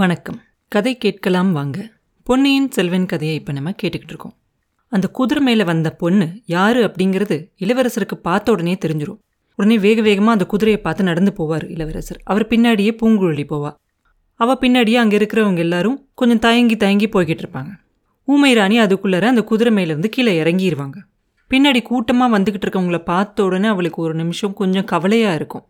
வணக்கம். கதை கேட்கலாம் வாங்க. பொன்னியின் செல்வன் கதையை இப்போ நம்ம கேட்டுக்கிட்டு இருக்கோம். அந்த குதிரை மேலே வந்த பொண்ணு யார் அப்படிங்கிறது இளவரசருக்கு பார்த்த உடனே தெரிஞ்சிடும் உடனே வேக வேகமாக அந்த குதிரையை பார்த்து நடந்து போவார் இளவரசர். அவர் பின்னாடியே பூங்குழலி போவா. அவள் பின்னாடியே அங்கே இருக்கிறவங்க எல்லாரும் கொஞ்சம் தயங்கி தயங்கி போய்கிட்டு இருப்பாங்க. ஊமை ராணி அதுக்குள்ளார அந்த குதிரை மேலேருந்து கீழே இறங்கிடுவாங்க பின்னாடி கூட்டமாக வந்துக்கிட்டு இருக்கவங்கள பார்த்த உடனே அவளுக்கு ஒரு நிமிஷம் கொஞ்சம் கவலையாக இருக்கும்.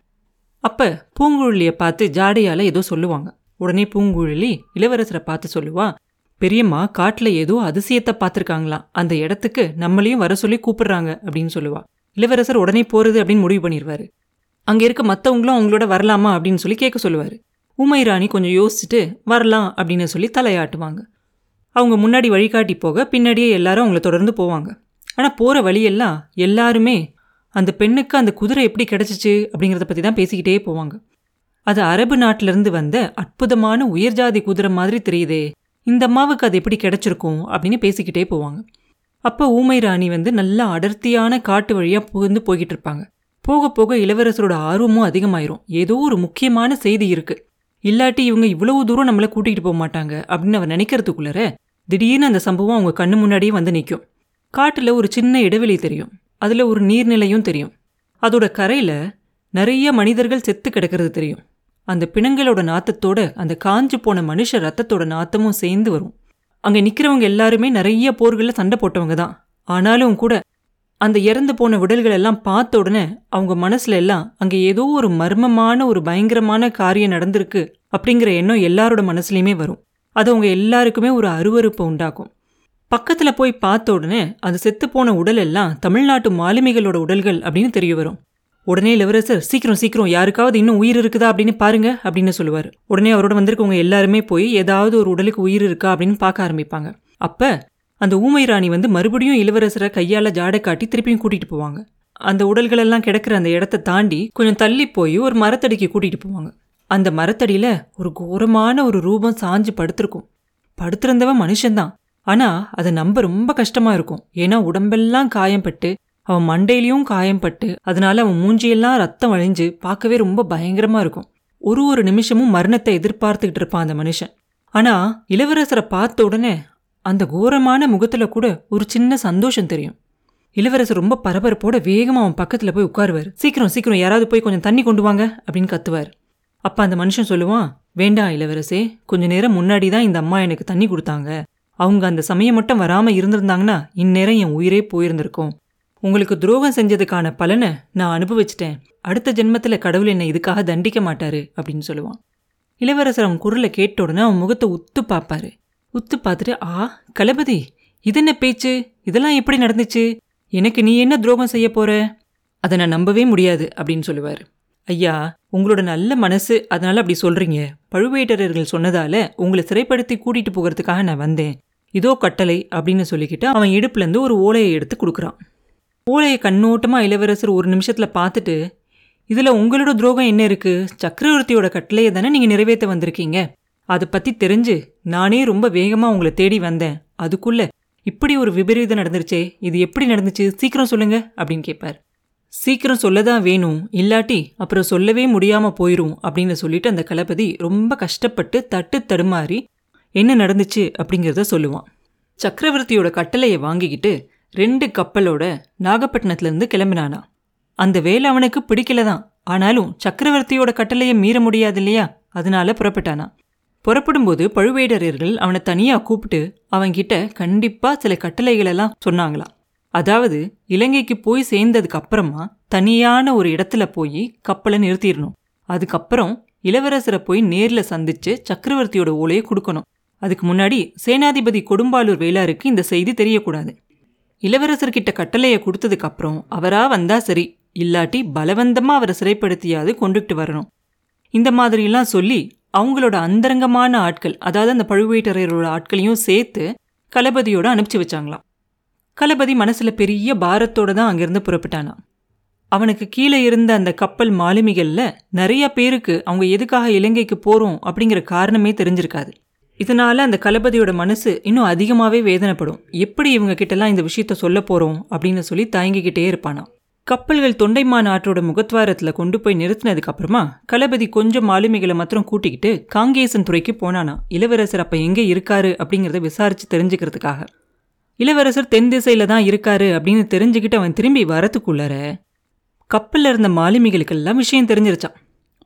அப்போ பூங்குழலியை பார்த்து ஜாடையால் ஏதோ சொல்லுவாங்க. உடனே பூங்குழலி இளவரசரை பார்த்து சொல்லுவா பெரியம்மா காட்டில் ஏதோ அதிசயத்தை பார்த்துருக்காங்களாம். அந்த இடத்துக்கு நம்மளையும் வர சொல்லி கூப்பிடுறாங்க அப்படின்னு சொல்லுவா. இளவரசர் உடனே போகிறது அப்படின்னு முடிவு பண்ணிடுவாரு. அங்கே இருக்க மற்றவங்களும் அவங்களோட வரலாமா? அப்படின்னு சொல்லி கேட்க சொல்லுவார். உமை ராணி கொஞ்சம் யோசிச்சுட்டு வரலாம் அப்படின்னு சொல்லி தலையாட்டுவாங்க. அவங்க முன்னாடி வழிகாட்டி போக பின்னாடியே எல்லாரும் அவங்கள தொடர்ந்து போவாங்க. ஆனால் போகிற வழியெல்லாம் எல்லாருமே அந்த பெண்ணுக்கு அந்த குதிரை எப்படி கிடச்சிச்சு? அப்படிங்கிறத பற்றி தான் பேசிக்கிட்டே போவாங்க. அது அரபு நாட்டிலிருந்து வந்த அற்புதமான உயர்ஜாதி குதிரை மாதிரி தெரியுதே. இந்த அம்மாவுக்கு அது எப்படி கிடைச்சிருக்கும் அப்படின்னு பேசிக்கிட்டே போவாங்க. அப்போ ஊமை ராணி வந்து நல்லா அடர்த்தியான காட்டு வழியாக புகுந்து போய்கிட்டு இருப்பாங்க. போக போக இளவரசரோட ஆர்வமும் அதிகமாயிரும். ஏதோ ஒரு முக்கியமான செய்தி இருக்கு. இல்லாட்டி இவங்க இவ்வளவு தூரம் நம்மளை கூட்டிகிட்டு போக மாட்டாங்க அப்படின்னு அவர் நினைக்கிறதுக்குள்ளர திடீர்னு அந்த சம்பவம் அவங்க கண்ணு முன்னாடியே வந்து நிற்கும் காட்டில் ஒரு சின்ன இடைவெளி தெரியும். அதில் ஒரு நீர்நிலையும் தெரியும். அதோட கரையில் நிறைய மனிதர்கள் செத்து கிடக்கிறது தெரியும். அந்த பிணங்களோட நாத்தத்தோட அந்த காஞ்சு போன மனுஷ ரத்தத்தோட நாத்தமும் சேர்ந்து வரும். அங்கே நிற்கிறவங்க எல்லாருமே நிறைய போர்களில் சண்டை போட்டவங்க தான். ஆனாலும் கூட அந்த இறந்து போன உடல்கள் எல்லாம் பார்த்த உடனே அவங்க மனசுல எல்லாம் அங்கே ஏதோ ஒரு மர்மமான ஒரு பயங்கரமான காரியம் நடந்திருக்கு அப்படிங்கிற எண்ணம் எல்லாரோட மனசுலையுமே வரும். அது அவங்க எல்லாருக்குமே ஒரு அருவருப்பை உண்டாக்கும். பக்கத்துல போய் பார்த்த உடனே அது செத்து போன உடல் எல்லாம் தமிழ்நாட்டு மாலுமிகளோட உடல்கள் அப்படின்னு தெரிய வரும். உடனே இளவரசர் சீக்கிரம் சீக்கிரம் யாருக்காவது இன்னும் உயிர் இருக்குதா அப்படின்னு பாருங்க அப்படின்னு சொல்லுவார். உடனே அவரோட வந்திருக்கவங்க எல்லாருமே போய் ஏதாவது ஒரு உடலுக்கு உயிர் இருக்கா அப்படின்னு பார்க்க ஆரம்பிப்பாங்க. அப்ப அந்த ஊமை ராணி வந்து மறுபடியும் இளவரசரை கையால ஜாடை காட்டி திருப்பியும் கூட்டிட்டு போவாங்க. அந்த உடல்கள் எல்லாம் கிடக்கிற அந்த இடத்த தாண்டி கொஞ்சம் தள்ளி போய் ஒரு மரத்தடிக்கு கூட்டிட்டு போவாங்க. அந்த மரத்தடியில ஒரு கோரமான ஒரு ரூபம் சாஞ்சு படுத்திருக்கும். படுத்திருந்தவன் மனுஷன்தான். ஆனா அதை நம்ப ரொம்ப கஷ்டமா இருக்கும். ஏன்னா உடம்பெல்லாம் காயம்பட்டு அவன் மண்டையிலையும் காயம்பட்டு அதனால அவன் மூஞ்சியெல்லாம் ரத்தம் வழிஞ்சு பார்க்கவே ரொம்ப பயங்கரமா இருக்கும். ஒரு ஒரு நிமிஷமும் மரணத்தை எதிர்பார்த்துக்கிட்டு இருப்பான் அந்த மனுஷன். ஆனா இளவரசரை பார்த்த உடனே அந்த கோரமான முகத்துல கூட ஒரு சின்ன சந்தோஷம் தெரியும். இளவரசர் ரொம்ப பரபரப்போட வேகமா அவன் பக்கத்துல போய் உட்காருவார். சீக்கிரம் சீக்கிரம் யாராவது போய் கொஞ்சம் தண்ணி கொண்டு வாங்க அப்படின்னு கத்துவார். அப்ப அந்த மனுஷன் சொல்லுவான் வேண்டாம் இளவரசே கொஞ்ச நேரம் முன்னாடி தான் இந்த அம்மா எனக்கு தண்ணி கொடுத்தாங்க. அவங்க அந்த சமயம் மட்டும் வராம இருந்திருந்தாங்கன்னா இந்நேரம் என் உயிரே போயிருந்திருக்கும். உங்களுக்கு துரோகம் செஞ்சதுக்கான பலனை நான் அனுபவிச்சிட்டேன். அடுத்த ஜென்மத்தில் கடவுள் என்னை இதுக்காக தண்டிக்க மாட்டாரு அப்படின்னு சொல்லுவான். இளவரசர் அவன் குரலை கேட்ட உடனே அவன் முகத்தை உத்து பார்ப்பாரு. உத்து பார்த்துட்டு ஆ களபதி இது என்ன பேச்சு? இதெல்லாம் எப்படி நடந்துச்சு? எனக்கு நீ என்ன துரோகம் செய்ய போற? அதை நான் நம்பவே முடியாது அப்படின்னு சொல்லுவார். ஐயா உங்களோட நல்ல மனசு அதனால அப்படி சொல்றீங்க. பழுவேட்டரர்கள் சொன்னதால உங்களை சிறைப்படுத்தி கூட்டிட்டு போகிறதுக்காக நான் வந்தேன். இதோ கட்டளை அப்படின்னு சொல்லிக்கிட்டு அவன் இடுப்புலேருந்து ஒரு ஓலையை எடுத்து கொடுக்குறான். ஓலையை கண்ணோட்டமாக இளவரசர் ஒரு நிமிஷத்தில் பார்த்துட்டு இதில் உங்களோட துரோகம் என்ன இருக்கு? சக்கரவர்த்தியோட கட்டளையை தானே நீங்கள் நிறைவேற்ற வந்திருக்கீங்க? அதை பற்றி தெரிஞ்சு நானே ரொம்ப வேகமாக உங்களை தேடி வந்தேன். அதுக்குள்ளே இப்படி ஒரு விபரீதம் நடந்துருச்சே இது எப்படி நடந்துச்சு? சீக்கிரம் சொல்லுங்க அப்படின்னு கேட்பார் சீக்கிரம் சொல்லதான் வேணும். இல்லாட்டி அப்புறம் சொல்லவே முடியாமல் போயிடும் அப்படின்னு சொல்லிட்டு அந்த களபதி ரொம்ப கஷ்டப்பட்டு தட்டு தடுமாறி என்ன நடந்துச்சு? அப்படிங்கிறத சொல்லுவான். சக்கரவர்த்தியோட கட்டளையை வாங்கிக்கிட்டு ரெண்டு கப்பலோட நாகப்பட்டினத்துலேருந்து கிளம்பினானா? அந்த வேலை அவனுக்கு பிடிக்கல தான் ஆனாலும் சக்கரவர்த்தியோட கட்டளையை மீற முடியாது இல்லையா அதனால புறப்பட்டானா? புறப்படும்போது பழுவேடரர்கள் அவனை தனியாக கூப்பிட்டு அவன்கிட்ட கண்டிப்பா சில கட்டளைகளெல்லாம் சொன்னாங்களாம் அதாவது இலங்கைக்கு போய் சேர்ந்ததுக்கு அப்புறமா தனியான ஒரு இடத்துல போய் கப்பலை நிறுத்திடணும். அதுக்கப்புறம் இளவரசரை போய் நேர்ல சந்திச்சு சக்கரவர்த்தியோட ஓலையை கொடுக்கணும். அதுக்கு முன்னாடி சேனாதிபதி கொடும்பாலூர் வேளாருக்கு இந்த செய்தி தெரியக்கூடாது. இளவரசர்கிட்ட கட்டளையை கொடுத்ததுக்கப்புறம் அவரா வந்தா சரி இல்லாட்டி பலவந்தமா அவரை சிறைப்படுத்தியாவது கொண்டுகிட்டு வரணும். இந்த மாதிரிலாம் சொல்லி அவங்களோட அந்தரங்கமான ஆட்கள் அதாவது அந்த பழுவேட்டரையரோட ஆட்களையும் சேர்த்து களபதியோட அனுப்பிச்சு வச்சாங்களாம். களபதி மனசுல பெரிய பாரத்தோட தான் அங்கிருந்து புறப்பட்டானா. அவனுக்கு கீழே இருந்த அந்த கப்பல் மாலுமிகள்ல நிறைய பேருக்கு அவங்க எதுக்காக இலங்கைக்கு போறோம் அப்படிங்கிற காரணமே தெரிஞ்சிருக்காது. இதனால் அந்த களபதியோட மனசு இன்னும் அதிகமாகவே வேதனைப்படும். எப்படி இவங்க கிட்டலாம் இந்த விஷயத்த சொல்ல போகிறோம் அப்படின்னு சொல்லி தயங்கிக்கிட்டே இருப்பானா? கப்பல்கள் தொண்டைமான் ஆற்றோட முகத்வாரத்தில் கொண்டு போய் நிறுத்தினதுக்கு அப்புறமா களபதி கொஞ்சம் மாலுமிகளை மாத்திரம் கூட்டிக்கிட்டு காங்கேசன் துறைக்கு போனானா? இளவரசர் அப்போ எங்கே இருக்காரு அப்படிங்கிறத விசாரித்து தெரிஞ்சுக்கிறதுக்காக. இளவரசர் தென் திசையில் தான் இருக்காரு அப்படின்னு தெரிஞ்சுக்கிட்டு அவன் திரும்பி வரத்துக்குள்ளார கப்பலில் இருந்த மாலுமிகளுக்கெல்லாம் விஷயம் தெரிஞ்சிருச்சான்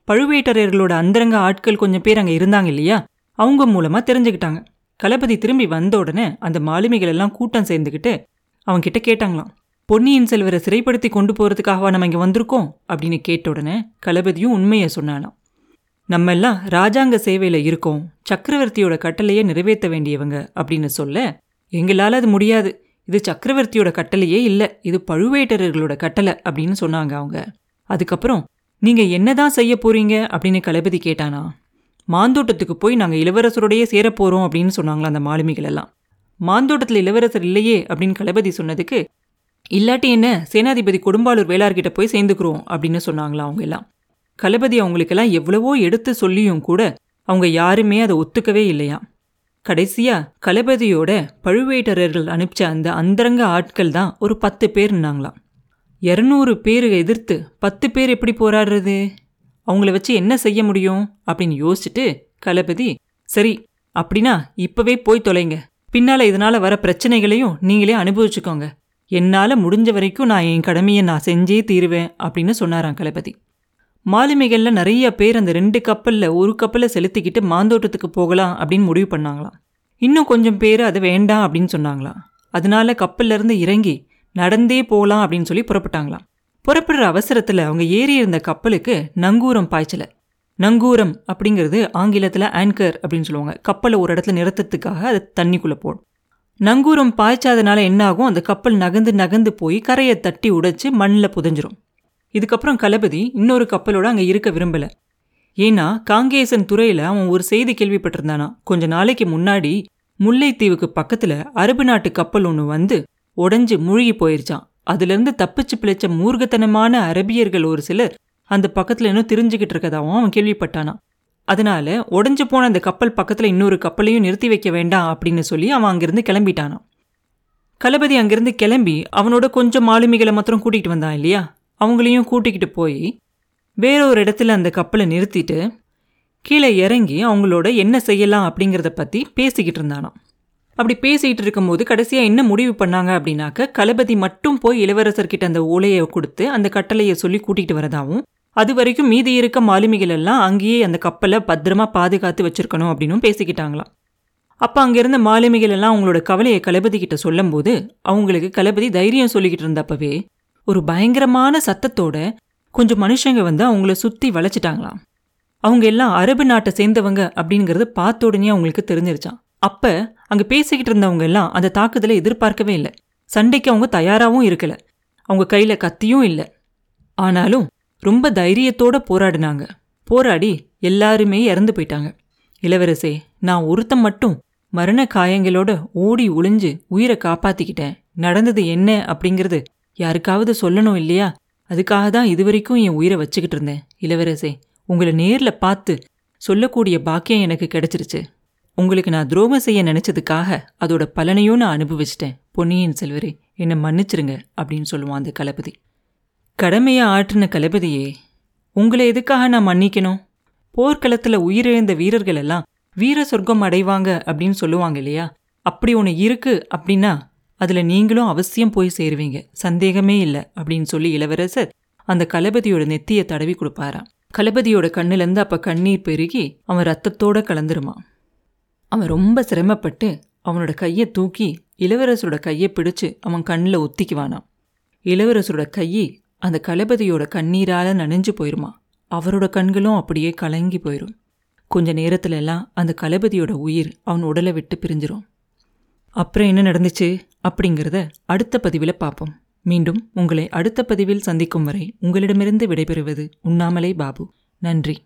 பழுவேட்டரையர்களோட அந்தரங்க ஆட்கள் கொஞ்சம் பேர் அங்கே இருந்தாங்க இல்லையா? அவங்க மூலமாக தெரிஞ்சுக்கிட்டாங்க. களபதி திரும்பி வந்த உடனே அந்த மாலுமிகள் எல்லாம் கூட்டம் சேர்ந்துக்கிட்டு அவங்க கிட்ட கேட்டாங்களாம். பொன்னியின் செல்வரை சிறைப்படுத்தி கொண்டு போகிறதுக்காகவா நம்ம இங்கே வந்திருக்கோம்? அப்படின்னு கேட்ட உடனே களபதியும் உண்மையை சொன்னாலாம் நம்ம எல்லாம் ராஜாங்க சேவையில் இருக்கோம். சக்கரவர்த்தியோட கட்டளையை நிறைவேற்ற வேண்டியவங்க அப்படின்னு சொல்ல எங்களால் அது முடியாது. இது சக்கரவர்த்தியோட கட்டளையே இல்லை. இது பழுவேட்டரர்களோட கட்டளை அப்படின்னு சொன்னாங்க அவங்க. அதுக்கப்புறம் நீங்கள் என்னதான் செய்ய போறீங்க? அப்படின்னு களபதி கேட்டானா மாந்தோட்டத்துக்கு போய் நாங்கள் இளவரசரோடையே சேரப்போகிறோம் அப்படின்னு சொன்னாங்களா அந்த மாலுமிகள் எல்லாம். மாந்தோட்டத்தில் இளவரசர் இல்லையே அப்படின்னு களபதி சொன்னதுக்கு இல்லாட்டி என்ன சேனாதிபதி கொடும்பாளூர் வேளார்கிட்ட போய் சேர்ந்துக்கிறோம் அப்படின்னு சொன்னாங்களா அவங்க எல்லாம். களபதி அவங்களுக்கெல்லாம் எவ்வளவோ எடுத்து சொல்லியும் கூட அவங்க யாருமே அதை ஒத்துக்கவே இல்லையா. கடைசியா களபதியோட பழுவேட்டரர்கள் அனுப்பிச்ச அந்த அந்தரங்க ஆட்கள் தான் ஒரு பத்து பேர் இருந்தாங்களாம் இரநூறு பேர் எதிர்த்து பத்து பேர் எப்படி போராடுறது? அவங்கள வச்சு என்ன செய்ய முடியும்? அப்படின்னு யோசிச்சுட்டு களபதி சரி அப்படின்னா இப்பவே போய் தொலைங்க. பின்னால இதனால வர பிரச்சனைகளையும் நீங்களே அனுபவிச்சுக்கோங்க. என்னால் முடிஞ்ச வரைக்கும் நான் என் கடமையை நான் செஞ்சே தீருவேன் அப்படின்னு சொன்னாராம் களபதி மாலுமிகளில் நிறைய பேர் அந்த ரெண்டு கப்பலில் ஒரு கப்பலை செலுத்திக்கிட்டு மாந்தோட்டத்துக்கு போகலாம் அப்படின்னு முடிவு பண்ணாங்களாம். இன்னும் கொஞ்சம் பேர் அது வேண்டாம் அப்படின்னு சொன்னாங்களாம். அதனால கப்பல்ல இருந்து இறங்கி நடந்தே போகலாம் அப்படின்னு சொல்லி புறப்பட்டாங்களாம். புறப்படுற அவசரத்தில் அவங்க ஏறி இருந்த கப்பலுக்கு நங்கூரம் பாய்ச்சல. நங்கூரம் அப்படிங்கிறது ஆங்கிலத்தில் ஆங்கர் அப்படின்னு சொல்லுவாங்க. கப்பலை ஒரு இடத்துல நிறுத்தத்துக்காக அது தண்ணிக்குள்ளே போடும். நங்கூரம் பாய்ச்சாதனால என்னாகும்? அந்த கப்பல் நகர்ந்து நகர்ந்து போய் கரையை தட்டி உடைச்சு மண்ணில் புதைஞ்சிரும். இதுக்கப்புறம் களபதி இன்னொரு கப்பலோட அங்கே இருக்க விரும்பல. ஏன்னா காங்கேசன் துறையில் அவன் ஒரு செய்தி கேள்விப்பட்டிருந்தானா. கொஞ்ச நாளைக்கு முன்னாடி முல்லைத்தீவுக்கு பக்கத்தில் அரபு நாட்டு கப்பல் ஒன்று வந்து உடஞ்சி மூழ்கி போயிருச்சான் அதுலேருந்து தப்பிச்சு பிழைச்ச மூர்கத்தனமான அரபியர்கள் ஒரு சிலர் அந்த பக்கத்தில் இன்னும் தெரிஞ்சுக்கிட்டு இருக்கதாவும் அவன் கேள்விப்பட்டானான் அதனால உடஞ்சு போன அந்த கப்பல் பக்கத்தில் இன்னொரு கப்பலையும் நிறுத்தி வைக்க வேண்டாம் அப்படின்னு சொல்லி அவன் அங்கிருந்து கிளம்பிட்டானான் களபதி அங்கிருந்து கிளம்பி அவனோட கொஞ்சம் மாலுமிகளை மாத்திரம் கூட்டிகிட்டு வந்தான் இல்லையா? அவங்களையும் கூட்டிக்கிட்டு போய் வேற ஒரு இடத்துல அந்த கப்பலை நிறுத்திட்டு கீழே இறங்கி அவங்களோட என்ன செய்யலாம் அப்படிங்கிறத பற்றி பேசிக்கிட்டு இருந்தானான் அப்படி பேசிகிட்டு இருக்கும்போது கடைசியாக என்ன முடிவு பண்ணாங்க அப்படின்னாக்க களபதி மட்டும் போய் இளவரசர்கிட்ட அந்த ஓலையை கொடுத்து அந்த கட்டளையை சொல்லி கூட்டிகிட்டு வரதாகவும் அது வரைக்கும் மீதி இருக்க மாலுமிகள் எல்லாம் அங்கேயே அந்த கப்பலை பத்திரமா பாதுகாத்து வச்சிருக்கணும் அப்படின்னு பேசிக்கிட்டாங்களாம். அப்போ அங்கேருந்த மாலுமிகள் எல்லாம் அவங்களோட கவலையை களபதி கிட்ட சொல்லும்போது அவங்களுக்கு களபதி தைரியம் சொல்லிக்கிட்டு இருந்தப்பவே ஒரு பயங்கரமான சத்தத்தோட கொஞ்சம் மனுஷங்க வந்து அவங்கள சுற்றி வளைச்சிட்டாங்களாம். அவங்க எல்லாம் அரபு நாட்டை சேர்ந்தவங்க அப்படிங்கிறது பார்த்த உடனே அவங்களுக்கு தெரிஞ்சிருச்சான் அப்ப அங்க பேசிக்கிட்டு இருந்தவங்க எல்லாம் அந்த தாக்குதலை எதிர்பார்க்கவே இல்லை. சண்டைக்கு அவங்க தயாராகவும் இருக்கல. அவங்க கையில கத்தியும் இல்லை. ஆனாலும் ரொம்ப தைரியத்தோட போராடினாங்க. போராடி எல்லாருமே இறந்து போயிட்டாங்க. இளவரசே நான் ஒருத்தன் மட்டும் மரண காயங்களோட ஓடி ஒளிஞ்சு உயிரை காப்பாத்திக்கிட்டேன். நடந்தது என்ன அப்படிங்கிறது யாருக்காவது சொல்லணும் இல்லையா? அதுக்காக தான் இதுவரைக்கும் என் உயிரை வச்சுக்கிட்டு இருந்தேன். இளவரசே உங்களை நேரில் பார்த்து சொல்லக்கூடிய பாக்கியம் எனக்கு கிடைச்சிருச்சு. உங்களுக்கு நான் துரோகம் செய்ய நினைச்சதுக்காக அதோட பலனையும் நான் அனுபவிச்சிட்டேன். பொன்னியின் செல்வரே என்னை மன்னிச்சிருங்க அப்படின்னு சொல்லுவான் அந்த களபதி கடமையை ஆற்றின களபதியே உங்களை எதுக்காக நான் மன்னிக்கணும்? போர்க்களத்தில் உயிரிழந்த வீரர்கள் எல்லாம் வீர சொர்க்கம் அடைவாங்க அப்படின்னு சொல்லுவாங்க இல்லையா? அப்படி ஒன்று இருக்கு அப்படின்னா அதில் நீங்களும் அவசியம் போய் சேருவீங்க. சந்தேகமே இல்லை அப்படின்னு சொல்லி இளவரசர் அந்த களபதியோட நெத்தியை தடவி கொடுப்பாராம். களபதியோட கண்ணுலேருந்து அப்போ கண்ணீர் பெருகி அவன் ரத்தத்தோட கலந்துருமான் அவன் ரொம்ப சிரமப்பட்டு அவனோட கையை தூக்கி இளவரசரோட கையை பிடிச்சு அவன் கண்ணில் ஒத்திக்குவானாம். இளவரசரோட கையை அந்த களபதியோட கண்ணீரால நனைஞ்சு போயிருமா. அவரோட கண்களும் அப்படியே கலங்கி போயிடும் கொஞ்ச நேரத்துல எல்லாம் அந்த களபதியோட உயிர் அவன் உடலை விட்டு பிரிஞ்சிரும். அப்புறம் என்ன நடந்துச்சு அப்படிங்கிறத அடுத்த பதிவில் பார்ப்போம். மீண்டும் உங்களை அடுத்த பதிவில் சந்திக்கும் வரை உங்களிடமிருந்து விடைபெறுவது உண்ணாமலே பாபு. நன்றி.